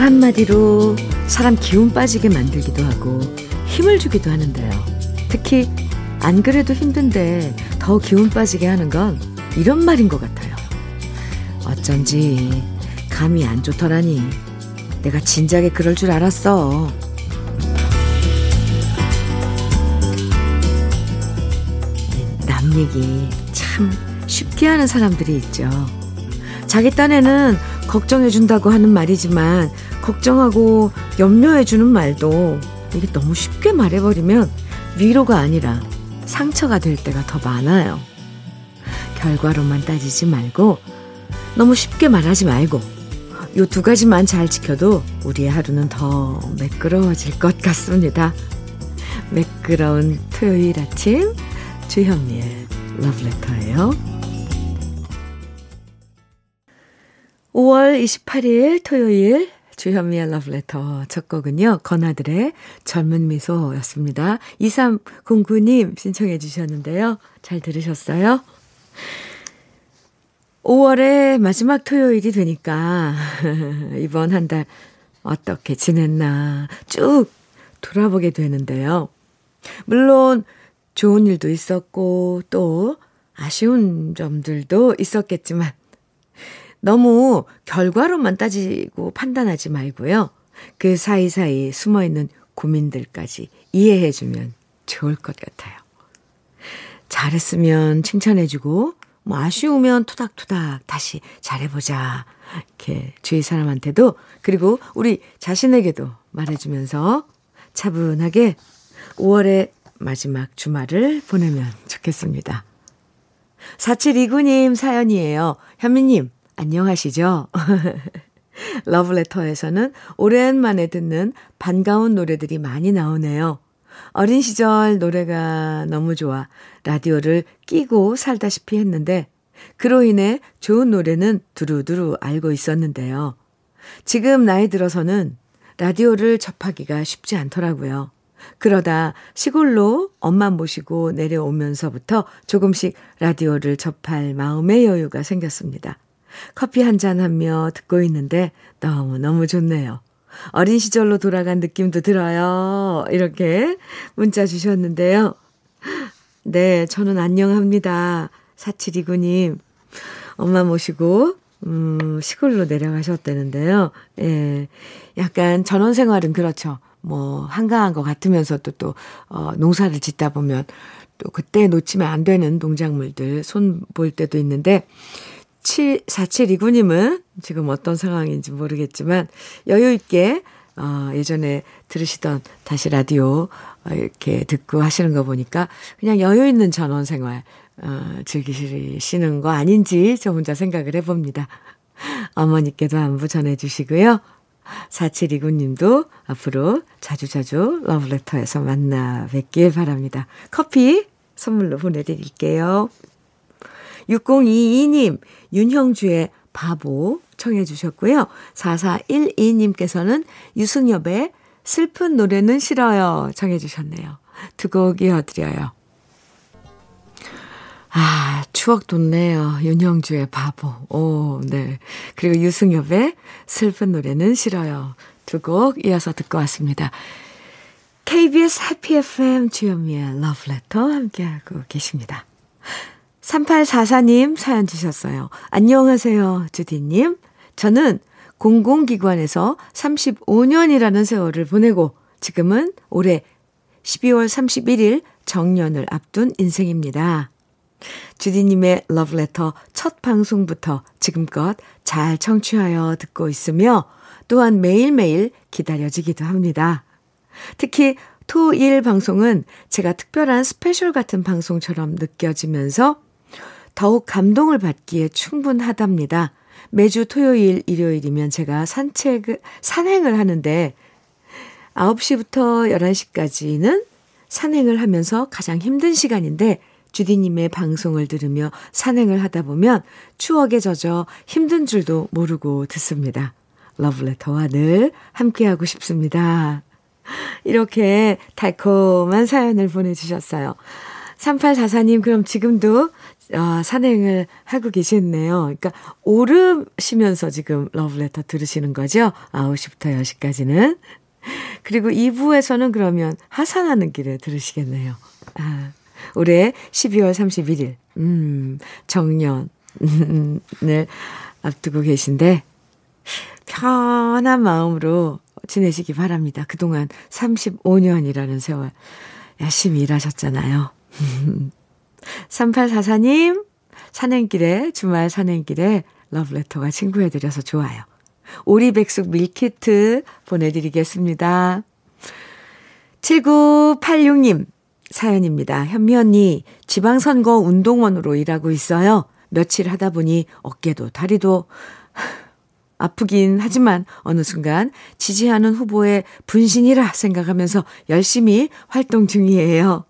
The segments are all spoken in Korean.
말 한마디로 사람 기운 빠지게 만들기도 하고 힘을 주기도 하는데요. 특히 안 그래도 힘든데 더 기운 빠지게 하는 건 이런 말인 것 같아요. 어쩐지 감이 안 좋더라니. 내가 진작에 그럴 줄 알았어. 남 얘기 참 쉽게 하는 사람들이 있죠. 자기 딴에는 걱정해준다고 하는 말이지만 걱정하고 염려해주는 말도 이게 너무 쉽게 말해버리면 위로가 아니라 상처가 될 때가 더 많아요. 결과로만 따지지 말고 너무 쉽게 말하지 말고 요 두 가지만 잘 지켜도 우리의 하루는 더 매끄러워질 것 같습니다. 매끄러운 토요일 아침 주현미의 러브레터예요. 5월 28일 토요일 주현미의 러브레터 첫 곡은요. 건아들의 젊은 미소였습니다. 2309님 신청해 주셨는데요. 잘 들으셨어요? 5월의 마지막 토요일이 되니까 이번 한 달 어떻게 지냈나 쭉 돌아보게 되는데요. 물론 좋은 일도 있었고 또 아쉬운 점들도 있었겠지만 너무 결과로만 따지고 판단하지 말고요. 그 사이사이 숨어 있는 고민들까지 이해해 주면 좋을 것 같아요. 잘했으면 칭찬해 주고, 뭐 아쉬우면 토닥토닥 다시 잘해보자. 이렇게 주위 사람한테도, 그리고 우리 자신에게도 말해주면서 차분하게 5월의 마지막 주말을 보내면 좋겠습니다. 4729님 사연이에요. 현미님, 안녕하시죠? 러브레터에서는 오랜만에 듣는 반가운 노래들이 많이 나오네요. 어린 시절 노래가 너무 좋아 라디오를 끼고 살다시피 했는데 그로 인해 좋은 노래는 두루두루 알고 있었는데요. 지금 나이 들어서는 라디오를 접하기가 쉽지 않더라고요. 그러다 시골로 엄마 모시고 내려오면서부터 조금씩 라디오를 접할 마음의 여유가 생겼습니다. 커피 한 잔 하며 듣고 있는데 너무너무 좋네요. 어린 시절로 돌아간 느낌도 들어요. 이렇게 문자 주셨는데요. 네, 저는 안녕합니다. 4729님. 엄마 모시고, 음, 시골로 내려가셨다는데요. 예. 약간 전원 생활은 그렇죠. 뭐, 한가한 것 같으면서도 또, 어, 농사를 짓다 보면 또 그때 놓치면 안 되는 농작물들 손 볼 때도 있는데, 7, 4729님은 지금 어떤 상황인지 모르겠지만 여유있게 어, 예전에 들으시던 다시 라디오 어, 이렇게 듣고 하시는 거 보니까 그냥 여유 있는 전원 생활 어, 즐기시는 거 아닌지 저 혼자 생각을 해봅니다. 어머니께도 안부 전해주시고요. 4729님도 앞으로 자주자주 러브레터에서 만나 뵙길 바랍니다. 커피 선물로 보내드릴게요. 6022님, 윤형주의 바보 청해 주셨고요. 4412님께서는 유승엽의 슬픈 노래는 싫어요 청해 주셨네요. 두 곡 이어드려요. 아, 추억 돋네요. 윤형주의 바보. 오, 네. 그리고 유승엽의 슬픈 노래는 싫어요. 두 곡 이어서 듣고 왔습니다. KBS 해피 FM 주현미의 러브레터 함께하고 계십니다. 3844님 사연 주셨어요. 안녕하세요, 주디님. 저는 공공기관에서 35년이라는 세월을 보내고 지금은 올해 12월 31일 정년을 앞둔 인생입니다. 주디님의 러브레터 첫 방송부터 지금껏 잘 청취하여 듣고 있으며 또한 매일매일 기다려지기도 합니다. 특히 토, 일 방송은 제가 특별한 special 같은 방송처럼 느껴지면서 더욱 감동을 받기에 충분하답니다. 매주 토요일, 일요일이면 제가 산책을, 산행을 하는데 9시부터 11시까지는 산행을 하면서 가장 힘든 시간인데 주디님의 방송을 들으며 산행을 하다 보면 추억에 젖어 힘든 줄도 모르고 듣습니다. 러브레터와 늘 함께하고 싶습니다. 이렇게 달콤한 사연을 보내주셨어요. 3844님, 그럼 지금도 어, 산행을 하고 계셨네요. 그러니까 오르시면서 지금 러브레터 들으시는 거죠? 9시부터 10시까지는. 그리고 2부에서는 그러면 하산하는 길에 들으시겠네요. 아, 올해 12월 31일, 음, 정년을 앞두고 계신데, 편한 마음으로 지내시기 바랍니다. 그동안 35년이라는 세월 열심히 일하셨잖아요. 3844님, 산행길에, 주말 산행길에 러브레터가 친구해드려서 좋아요. 오리백숙 밀키트 보내드리겠습니다. 7986님, 사연입니다. 현미 언니, 지방선거 운동원으로 일하고 있어요. 며칠 하다 보니 어깨도 다리도 아프긴 하지만 어느 순간 지지하는 후보의 분신이라 생각하면서 열심히 활동 중이에요.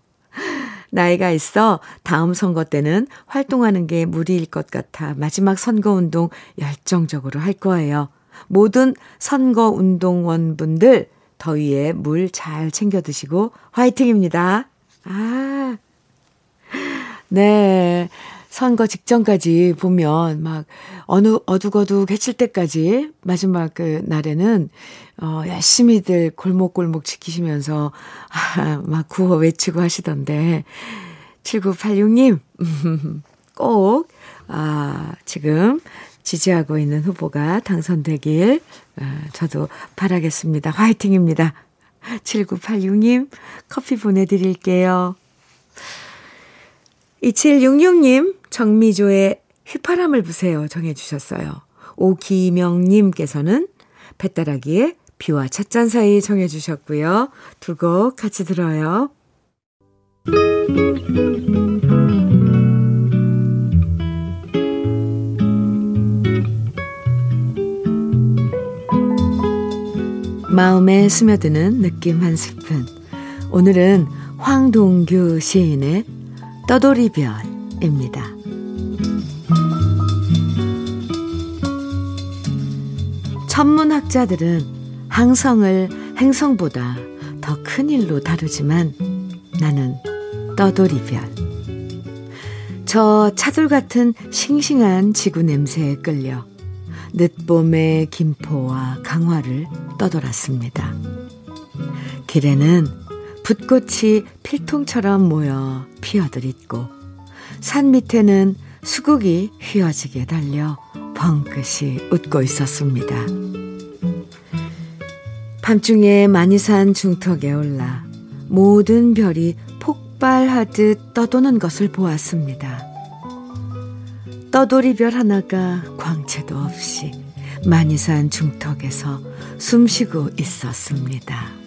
나이가 있어 다음 선거 때는 활동하는 게 무리일 것 같아 마지막 선거 운동 열정적으로 할 거예요. 모든 선거 운동원분들 더위에 물 잘 챙겨 드시고 화이팅입니다. 아. 네. 선거 직전까지 보면 막 어느 어둑어둑 해칠 때까지 마지막 그 날에는 어 열심히들 골목골목 지키시면서 아, 막 구호 외치고 하시던데 7986님 꼭 아, 지금 지지하고 있는 후보가 당선되길 아, 저도 바라겠습니다. 화이팅입니다. 7986님 커피 보내드릴게요. 2766님 정미조의 휘파람을 부세요 정해주셨어요. 오기명님께서는 배따라기의 비와 찻잔 사이 정해주셨고요. 두 곡 같이 들어요. 마음에 스며드는 느낌 한 스푼. 오늘은 황동규 시인의 떠돌이별입니다. 천문학자들은 항성을 행성보다 더 큰 일로 다루지만 나는 떠돌이별. 저 차돌 같은 싱싱한 지구 냄새에 끌려 늦봄의 김포와 강화를 떠돌았습니다. 길에는 붓꽃이 필통처럼 모여 피어들 있고 산 밑에는 수국이 휘어지게 달려 벙긋이 웃고 있었습니다. 밤중에 만이산 중턱에 올라 모든 별이 폭발하듯 떠도는 것을 보았습니다. 떠돌이별 하나가 광채도 없이 만이산 중턱에서 숨쉬고 있었습니다.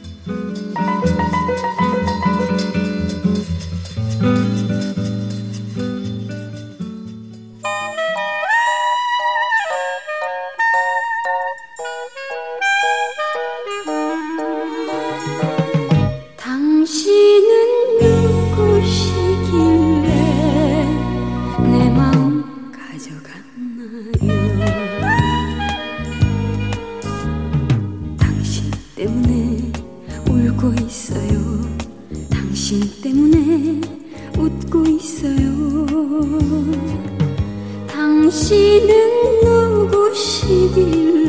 울고 있어요. 당신 때문에 웃고 있어요. 당신은 누구시길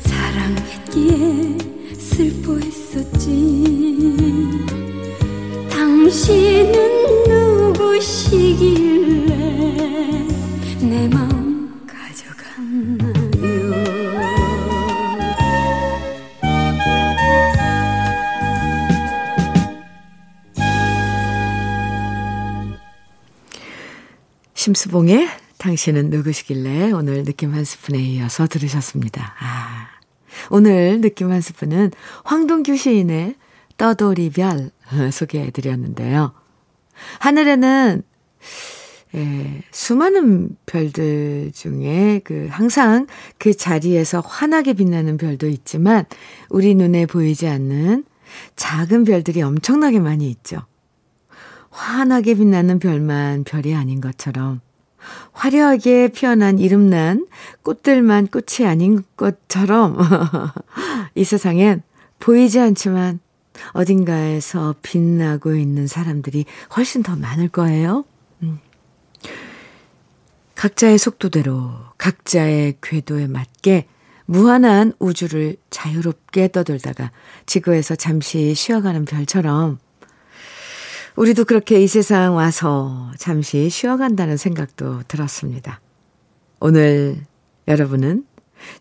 사랑했기에 슬퍼했었지. 당신은 누구시길래 내 마음 가져갔나요? 심수봉의 당신은 누구시길래 오늘 느낌 한 스푼에 이어서 들으셨습니다. 아, 오늘 느낌 한 스푼은 황동규 시인의 떠돌이별 소개해 드렸는데요. 하늘에는 예, 수많은 별들 중에 그 항상 그 자리에서 환하게 빛나는 별도 있지만 우리 눈에 보이지 않는 작은 별들이 엄청나게 많이 있죠. 환하게 빛나는 별만 별이 아닌 것처럼 화려하게 피어난 이름난 꽃들만 꽃이 아닌 것처럼 이 세상엔 보이지 않지만 어딘가에서 빛나고 있는 사람들이 훨씬 더 많을 거예요. 음. 각자의 속도대로, 각자의 궤도에 맞게 무한한 우주를 자유롭게 떠돌다가 지구에서 잠시 쉬어가는 별처럼 우리도 그렇게 이 세상 와서 잠시 쉬어간다는 생각도 들었습니다. 오늘 여러분은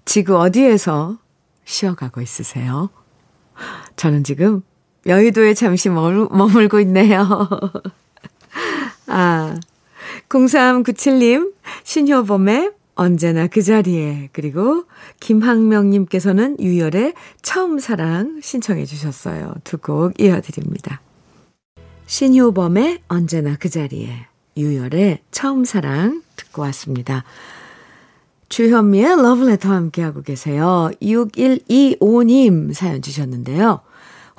지구 어디에서 쉬어가고 있으세요? 저는 지금 여의도에 잠시 머물고 있네요. 아, 0397님, 신효범의 언제나 그 자리에, 그리고 김학명님께서는 유열의 처음 사랑 신청해 주셨어요. 두 곡 이어드립니다. 신효범의 언제나 그 자리에, 유열의 처음 사랑 듣고 왔습니다. 주현미의 러브레터 함께하고 계세요. 6125님 사연 주셨는데요.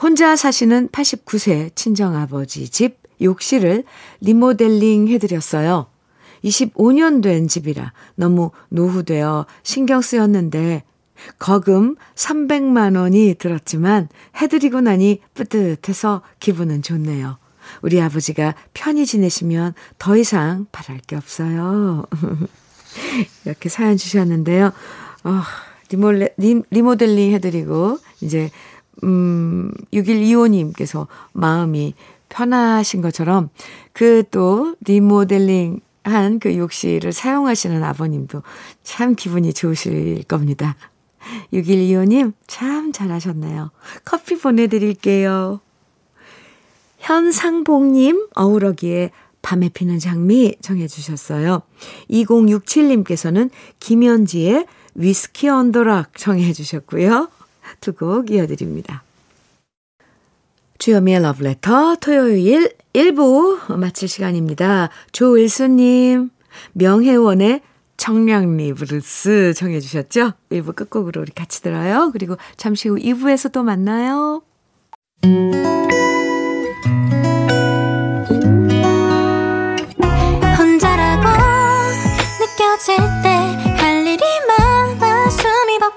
혼자 사시는 89세 친정아버지 집 욕실을 리모델링 해드렸어요. 25년 된 집이라 너무 노후되어 신경 쓰였는데 거금 300만 원이 들었지만 해드리고 나니 뿌듯해서 기분은 좋네요. 우리 아버지가 편히 지내시면 더 이상 바랄 게 없어요. 이렇게 사연 주셨는데요. 어, 리몰레, 리, 리모델링 해드리고, 이제, 음, 6125님께서 마음이 편하신 것처럼, 그 또, 리모델링 한 그 욕실을 사용하시는 아버님도 참 기분이 좋으실 겁니다. 6125님, 참 잘하셨네요. 커피 보내드릴게요. 현상봉님, 어우러기에 밤에 피는 장미 정해 주셨어요. 2067님께서는 김현지의 위스키 언더락 정해 주셨고요. 두 곡 이어드립니다. 주현미의 러브레터 토요일 1부 마칠 시간입니다. 조일수님, 명혜원의 청량리 블루스 정해 주셨죠? 1부 끝곡으로 우리 같이 들어요. 그리고 잠시 후 2부에서 또 만나요.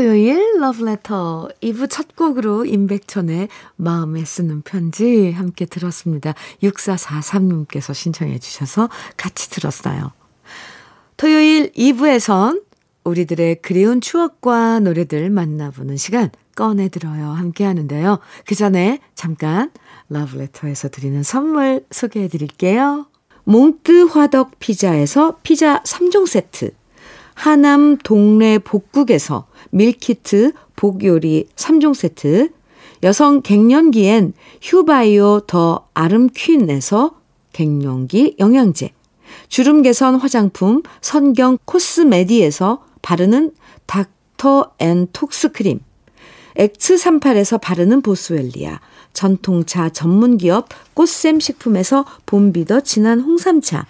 토요일 Letter 2부 첫 곡으로 임백천의 마음에 쓰는 편지 함께 들었습니다. 6443님께서 신청해 주셔서 같이 들었어요. 토요일 2부에선 우리들의 그리운 추억과 노래들 만나보는 시간 꺼내들어요. 함께 하는데요. 그 전에 잠깐 러브레터에서 드리는 선물 소개해 드릴게요. 몽뜨 화덕 피자에서 피자 3종 세트. 하남 동래 복국에서 밀키트 복요리 3종 세트. 여성 갱년기엔 휴바이오 더 아름퀸에서 갱년기 영양제. 주름 개선 화장품 선경 코스메디에서 바르는 닥터 앤 톡스 크림, X38에서 바르는 보스웰리아, 전통차 전문기업 꽃샘 식품에서 봄비더 진한 홍삼차,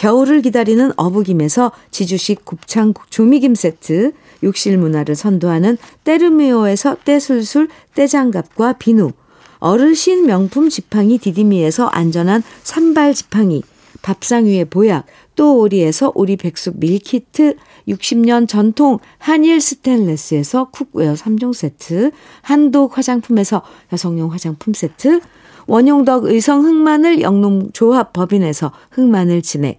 겨울을 기다리는 어부김에서 지주식 곱창 조미김 세트, 욕실 문화를 선도하는 때르미오에서 때술술 때장갑과 비누, 어르신 명품 지팡이 디디미에서 안전한 산발 지팡이, 밥상 위의 보약, 또 오리에서 오리 백숙 밀키트, 60년 전통 한일 스텐레스에서 cookware 3종 세트, 한독 화장품에서 여성용 화장품 세트, 원용덕 의성 흑마늘 영농조합 법인에서 흑마늘 진액,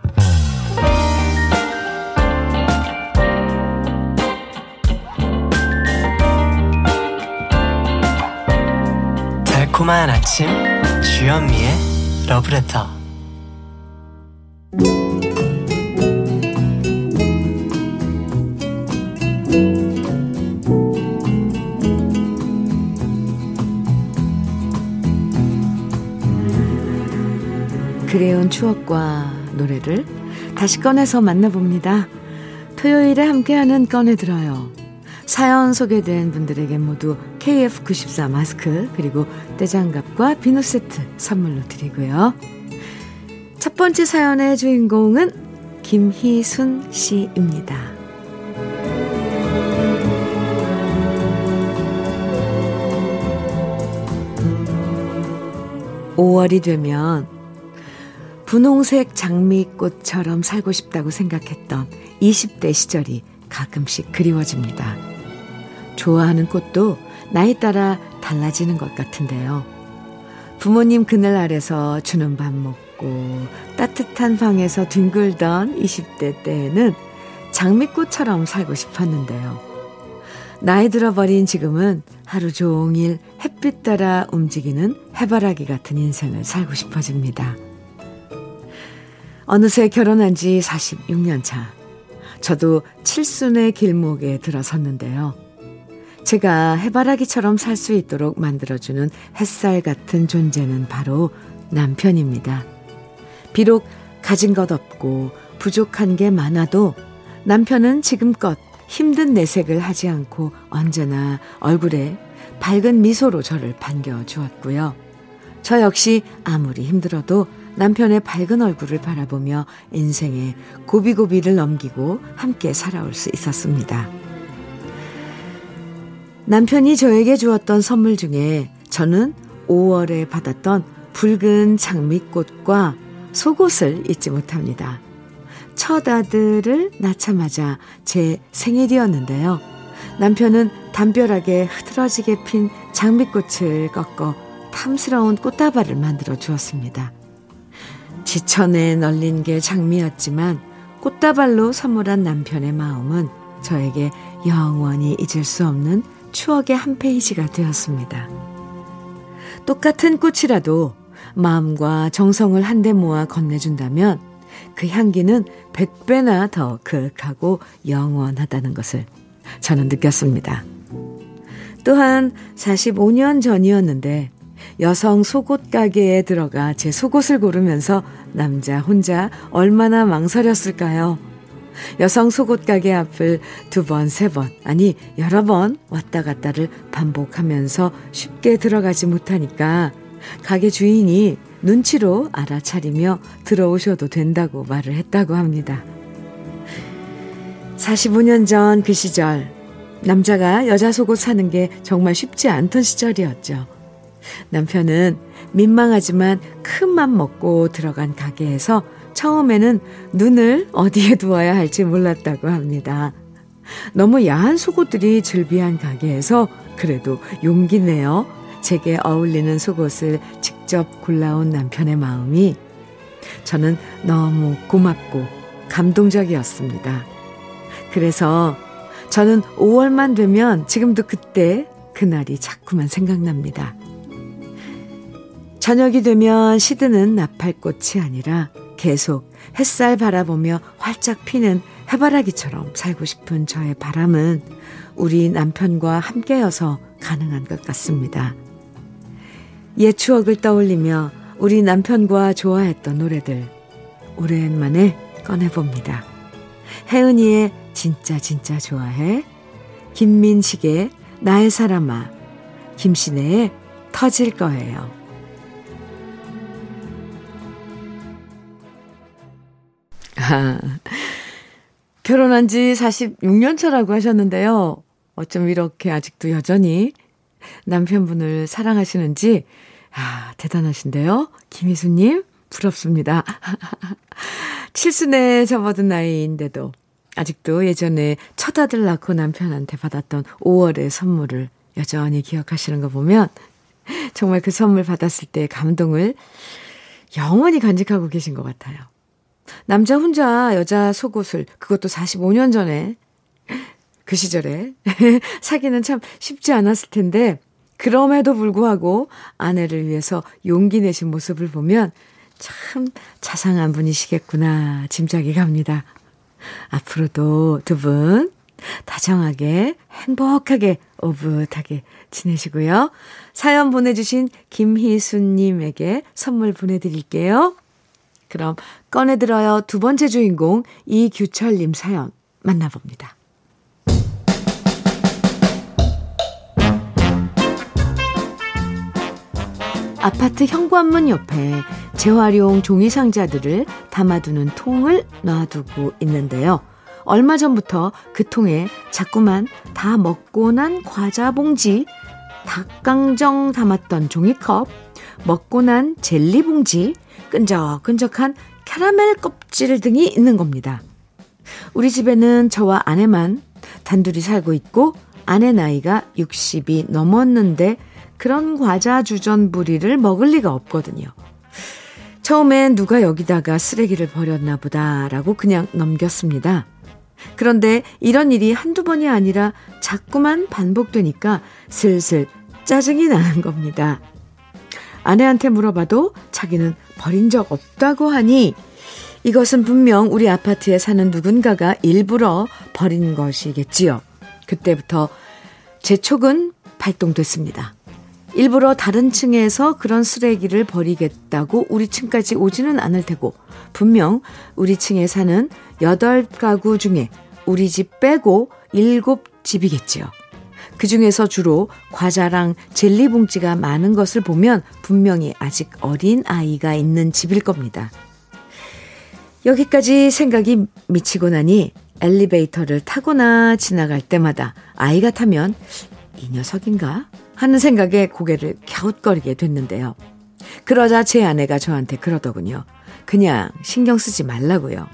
달콤한 아침 주현미의 러브레터 그래온 추억과 노래를 다시 꺼내서 만나봅니다. 토요일에 함께하는 꺼내들어요. 사연 소개된 분들에게 모두 KF94 마스크 그리고 떼장갑과 비누 세트 선물로 드리고요. 첫 번째 사연의 주인공은 김희순 씨입니다. 5월이 되면 분홍색 장미꽃처럼 살고 싶다고 생각했던 20대 시절이 가끔씩 그리워집니다. 좋아하는 꽃도 나이 따라 달라지는 것 같은데요. 부모님 그늘 아래서 주는 밥 먹고 따뜻한 방에서 뒹굴던 20대 때에는 장미꽃처럼 살고 싶었는데요. 나이 들어버린 지금은 하루 종일 햇빛 따라 움직이는 해바라기 같은 인생을 살고 싶어집니다. 어느새 결혼한 지 46년 차. 저도 칠순의 길목에 들어섰는데요. 제가 해바라기처럼 살 수 있도록 만들어주는 햇살 같은 존재는 바로 남편입니다. 비록 가진 것 없고 부족한 게 많아도 남편은 지금껏 힘든 내색을 하지 않고 언제나 얼굴에 밝은 미소로 저를 반겨 주었고요. 저 역시 아무리 힘들어도 남편의 밝은 얼굴을 바라보며 인생의 고비고비를 넘기고 함께 살아올 수 있었습니다. 남편이 저에게 주었던 선물 중에 저는 5월에 받았던 붉은 장미꽃과 속옷을 잊지 못합니다. 첫 아들을 낳자마자 제 생일이었는데요. 남편은 담벼락에 흐드러지게 핀 장미꽃을 꺾어 탐스러운 꽃다발을 만들어 주었습니다. 지천에 널린 게 장미였지만 꽃다발로 선물한 남편의 마음은 저에게 영원히 잊을 수 없는 추억의 한 페이지가 되었습니다. 똑같은 꽃이라도 마음과 정성을 한데 모아 건네준다면 그 향기는 100배나 더 그윽하고 영원하다는 것을 저는 느꼈습니다. 또한 45년 전이었는데 여성 속옷 가게에 들어가 제 속옷을 고르면서 남자 혼자 얼마나 망설였을까요? 여성 속옷 가게 앞을 두 번, 세 번, 아니 여러 번 왔다 갔다를 반복하면서 쉽게 들어가지 못하니까 가게 주인이 눈치로 알아차리며 들어오셔도 된다고 말을 했다고 합니다. 45년 전 그 시절, 남자가 여자 속옷 사는 게 정말 쉽지 않던 시절이었죠. 남편은 민망하지만 큰 맘 먹고 들어간 가게에서 처음에는 눈을 어디에 두어야 할지 몰랐다고 합니다. 너무 야한 속옷들이 즐비한 가게에서 그래도 용기 내어 제게 어울리는 속옷을 직접 골라온 남편의 마음이 저는 너무 고맙고 감동적이었습니다. 그래서 저는 5월만 되면 지금도 그때 그날이 자꾸만 생각납니다. 저녁이 되면 시드는 나팔꽃이 아니라 계속 햇살 바라보며 활짝 피는 해바라기처럼 살고 싶은 저의 바람은 우리 남편과 함께여서 가능한 것 같습니다. 옛 추억을 떠올리며 우리 남편과 좋아했던 노래들 오랜만에 꺼내봅니다. 혜은이의 진짜 진짜 좋아해 김민식의 나의 사람아 김신혜의 터질 거예요. 결혼한 지 46년 차라고 하셨는데요. 어쩜 이렇게 아직도 여전히 남편분을 사랑하시는지, 아, 대단하신데요. 김희수님, 부럽습니다. 칠순에 접어든 나이인데도 아직도 예전에 첫 아들 낳고 남편한테 받았던 5월의 선물을 여전히 기억하시는 거 보면 정말 그 선물 받았을 때 감동을 영원히 간직하고 계신 것 같아요. 남자 혼자 여자 속옷을 그것도 45년 전에 그 시절에 사기는 참 쉽지 않았을 텐데 그럼에도 불구하고 아내를 위해서 용기 내신 모습을 보면 참 자상한 분이시겠구나 짐작이 갑니다. 앞으로도 두 분 다정하게 행복하게 오붓하게 지내시고요. 사연 보내주신 김희수님에게 선물 보내드릴게요. 그럼 꺼내들어요 두 번째 주인공 이규철님 사연 만나봅니다. 아파트 현관문 옆에 재활용 종이 상자들을 담아두는 통을 놔두고 있는데요. 얼마 전부터 그 통에 자꾸만 다 먹고 난 과자 봉지, 닭강정 담았던 종이컵, 먹고 난 젤리 봉지, 끈적끈적한 캐러멜 껍질 등이 있는 겁니다. 우리 집에는 저와 아내만 단둘이 살고 있고 아내 나이가 60이 넘었는데 그런 과자 주전부리를 먹을 리가 없거든요. 처음엔 누가 여기다가 쓰레기를 버렸나 보다라고 그냥 넘겼습니다. 그런데 이런 일이 한두 번이 아니라 자꾸만 반복되니까 슬슬 짜증이 나는 겁니다. 아내한테 물어봐도 자기는 버린 적 없다고 하니 이것은 분명 우리 아파트에 사는 누군가가 일부러 버린 것이겠지요. 그때부터 제 촉은 발동됐습니다. 일부러 다른 층에서 그런 쓰레기를 버리겠다고 우리 층까지 오지는 않을 테고 분명 우리 층에 사는 8가구 중에 우리 집 빼고 7집이겠지요. 그 중에서 주로 과자랑 젤리 봉지가 많은 것을 보면 분명히 아직 어린 아이가 있는 집일 겁니다. 여기까지 생각이 미치고 나니 엘리베이터를 타거나 지나갈 때마다 아이가 타면 이 녀석인가 하는 생각에 고개를 갸웃거리게 됐는데요. 그러자 제 아내가 저한테 그러더군요. 그냥 신경 쓰지 말라고요.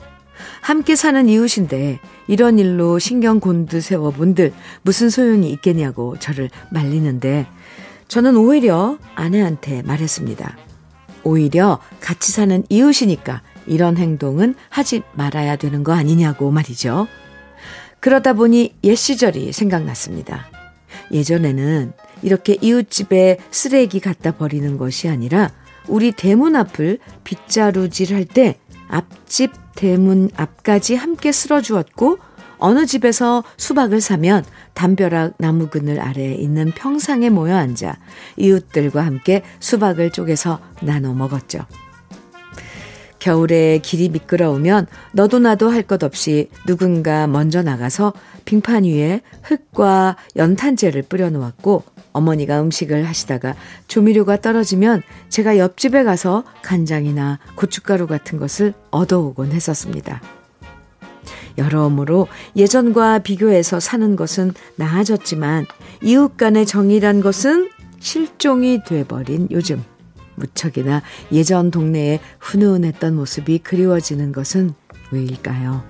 함께 사는 이웃인데 이런 일로 신경 곤두세워 본들 무슨 소용이 있겠냐고 저를 말리는데 저는 오히려 아내한테 말했습니다. 오히려 같이 사는 이웃이니까 이런 행동은 하지 말아야 되는 거 아니냐고 말이죠. 그러다 보니 옛 시절이 생각났습니다. 예전에는 이렇게 이웃집에 쓰레기 갖다 버리는 것이 아니라 우리 대문 앞을 빗자루질 할 때 앞집 대문 앞까지 함께 쓸어 주었고 어느 집에서 수박을 사면 담벼락 나무 그늘 아래에 있는 평상에 모여 앉아 이웃들과 함께 수박을 쪼개서 나눠 먹었죠. 겨울에 길이 미끄러우면 너도 나도 할 것 없이 누군가 먼저 나가서 빙판 위에 흙과 연탄재를 뿌려 놓았고 어머니가 음식을 하시다가 조미료가 떨어지면 제가 옆집에 가서 간장이나 고춧가루 같은 것을 얻어오곤 했었습니다. 여러모로 예전과 비교해서 사는 것은 나아졌지만 이웃 간의 정이란 것은 실종이 돼버린 요즘. 무척이나 예전 동네에 훈훈했던 모습이 그리워지는 것은 왜일까요?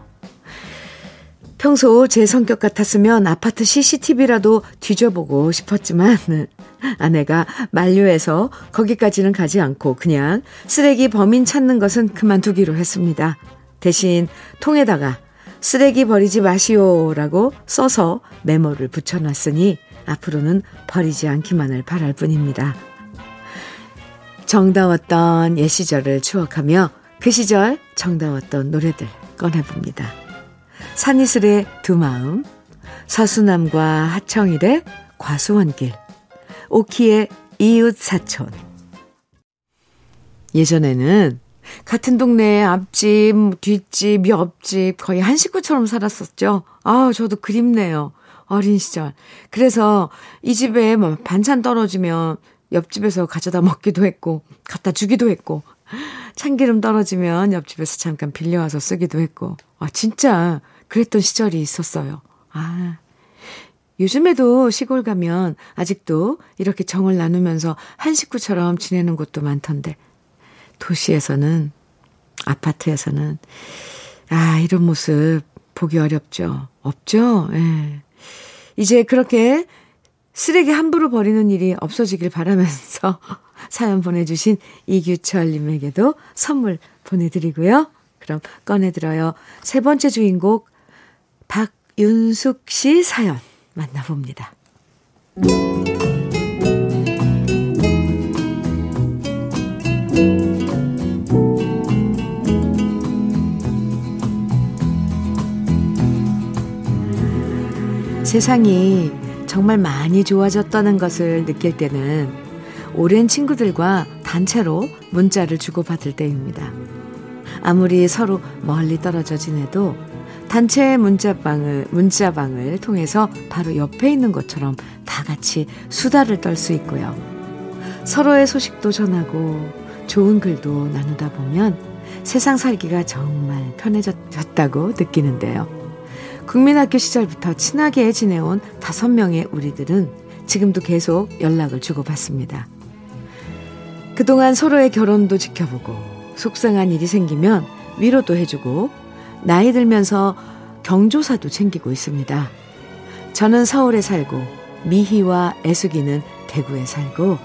평소 제 성격 같았으면 아파트 CCTV라도 뒤져보고 싶었지만 아내가 만류해서 거기까지는 가지 않고 그냥 쓰레기 범인 찾는 것은 그만두기로 했습니다. 대신 통에다가 쓰레기 버리지 마시오라고 써서 메모를 붙여놨으니 앞으로는 버리지 않기만을 바랄 뿐입니다. 정다웠던 옛 시절을 추억하며 그 시절 정다웠던 노래들 꺼내봅니다. 산이슬의 두 마음, 서수남과 하청일의 과수원길, 오키의 이웃 사촌. 예전에는 같은 동네에 앞집, 뒷집, 옆집 거의 한 식구처럼 살았었죠. 아, 저도 그립네요. 어린 시절. 그래서 이 집에 뭐 반찬 떨어지면 옆집에서 가져다 먹기도 했고, 갖다 주기도 했고, 참기름 떨어지면 옆집에서 잠깐 빌려와서 쓰기도 했고, 아, 진짜 그랬던 시절이 있었어요. 아. 요즘에도 시골 가면 아직도 이렇게 정을 나누면서 한 식구처럼 지내는 곳도 많던데, 도시에서는, 아파트에서는, 아, 이런 모습 보기 어렵죠. 없죠? 예. 이제 그렇게 쓰레기 함부로 버리는 일이 없어지길 바라면서 사연 보내주신 이규철님에게도 선물 보내드리고요. 그럼 꺼내들어요. 세 번째 주인공 박윤숙 씨 사연 만나봅니다. 세상이 정말 많이 좋아졌다는 것을 느낄 때는 오랜 친구들과 단체로 문자를 주고받을 때입니다. 아무리 서로 멀리 떨어져 지내도 단체 문자방을, 문자방을 통해서 바로 옆에 있는 것처럼 다 같이 수다를 떨 수 있고요. 서로의 소식도 전하고 좋은 글도 나누다 보면 세상 살기가 정말 편해졌다고 느끼는데요. 국민학교 시절부터 친하게 지내온 다섯 명의 우리들은 지금도 계속 연락을 주고받습니다. 그동안 서로의 결혼도 지켜보고 속상한 일이 생기면 위로도 해주고 나이 들면서 경조사도 챙기고 있습니다. 저는 서울에 살고 미희와 애숙이는 대구에 살고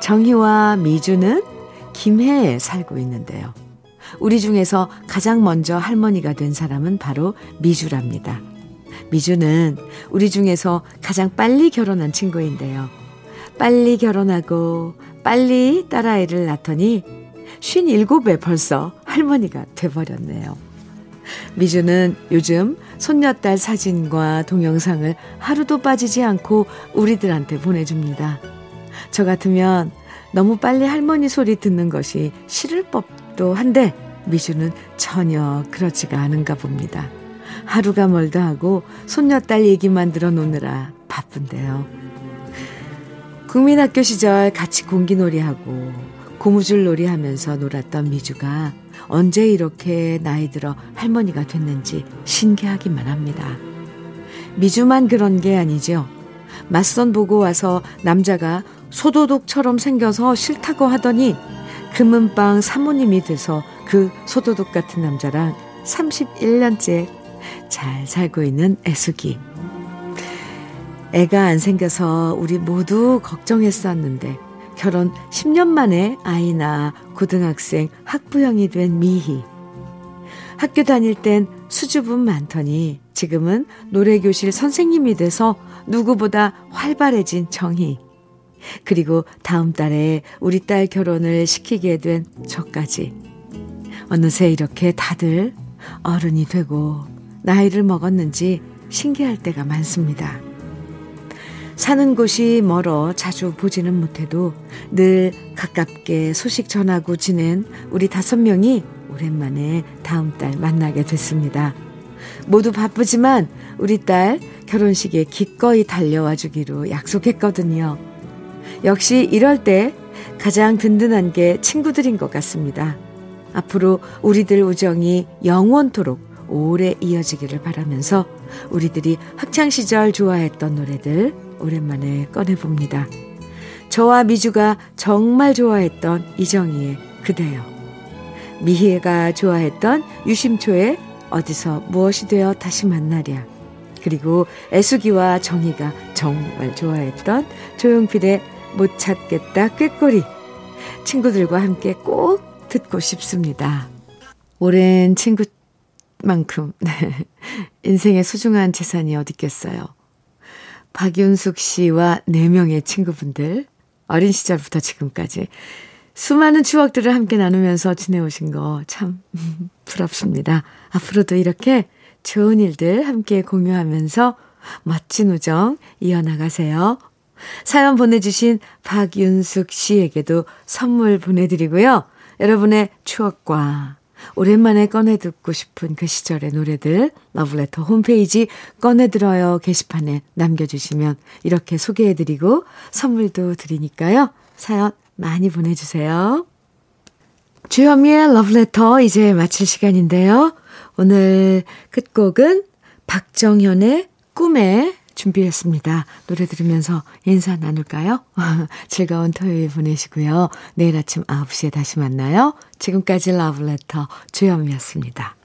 정희와 미주는 김해에 살고 있는데요. 우리 중에서 가장 먼저 할머니가 된 사람은 바로 미주랍니다. 미주는 우리 중에서 가장 빨리 결혼한 친구인데요. 빨리 결혼하고 빨리 딸아이를 낳더니 57에 벌써 할머니가 돼버렸네요. 미주는 요즘 손녀딸 사진과 동영상을 하루도 빠지지 않고 우리들한테 보내줍니다. 저 같으면 너무 빨리 할머니 소리 듣는 것이 싫을 법 도 한데 미주는 전혀 그렇지가 않은가 봅니다. 하루가 멀다 하고 손녀딸 얘기만 들어놓느라 바쁜데요. 국민학교 시절 같이 공기놀이하고 고무줄 놀이 하면서 놀았던 미주가 언제 이렇게 나이 들어 할머니가 됐는지 신기하기만 합니다. 미주만 그런 게 아니죠. 맞선 보고 와서 남자가 소도둑처럼 생겨서 싫다고 하더니 금은방 사모님이 돼서 그 소도둑 같은 남자랑 31년째 잘 살고 있는 애숙이. 애가 안 생겨서 우리 모두 걱정했었는데 결혼 10년 만에 아이 낳아 고등학생 학부형이 된 미희. 학교 다닐 땐 수줍음 많더니 지금은 노래교실 선생님이 돼서 누구보다 활발해진 정희. 그리고 다음 달에 우리 딸 결혼을 시키게 된 저까지. 어느새 이렇게 다들 어른이 되고 나이를 먹었는지 신기할 때가 많습니다. 사는 곳이 멀어 자주 보지는 못해도 늘 가깝게 소식 전하고 지낸 우리 다섯 명이 오랜만에 다음 달 만나게 됐습니다. 모두 바쁘지만 우리 딸 결혼식에 기꺼이 달려와 주기로 약속했거든요. 역시 이럴 때 가장 든든한 게 친구들인 것 같습니다. 앞으로 우리들 우정이 영원토록 오래 이어지기를 바라면서 우리들이 학창시절 좋아했던 노래들 오랜만에 꺼내봅니다. 저와 미주가 정말 좋아했던 이정희의 그대여. 미희가 좋아했던 유심초의 어디서 무엇이 되어 다시 만나랴. 그리고 애수기와 정희가 정말 좋아했던 조용필의 못 찾겠다 꾀꼬리. 친구들과 함께 꼭 듣고 싶습니다. 오랜 친구 만큼, 네. 인생의 소중한 재산이 어디 있겠어요. 박윤숙 씨와 4명의 친구분들, 어린 시절부터 지금까지 수많은 추억들을 함께 나누면서 지내오신 거 참 부럽습니다. 앞으로도 이렇게 좋은 일들 함께 공유하면서 멋진 우정 이어나가세요. 사연 보내주신 박윤숙 씨에게도 선물 보내드리고요. 여러분의 추억과 오랜만에 꺼내 듣고 싶은 그 시절의 노래들 러브레터 홈페이지 꺼내 들어요 게시판에 남겨주시면 이렇게 소개해드리고 선물도 드리니까요. 사연 많이 보내주세요. 주현미의 러브레터 이제 마칠 시간인데요. 오늘 끝곡은 박정현의 꿈에 준비했습니다. 노래 들으면서 인사 나눌까요? 즐거운 토요일 보내시고요. 내일 아침 9시에 다시 만나요. 지금까지 러브레터 주현미였습니다.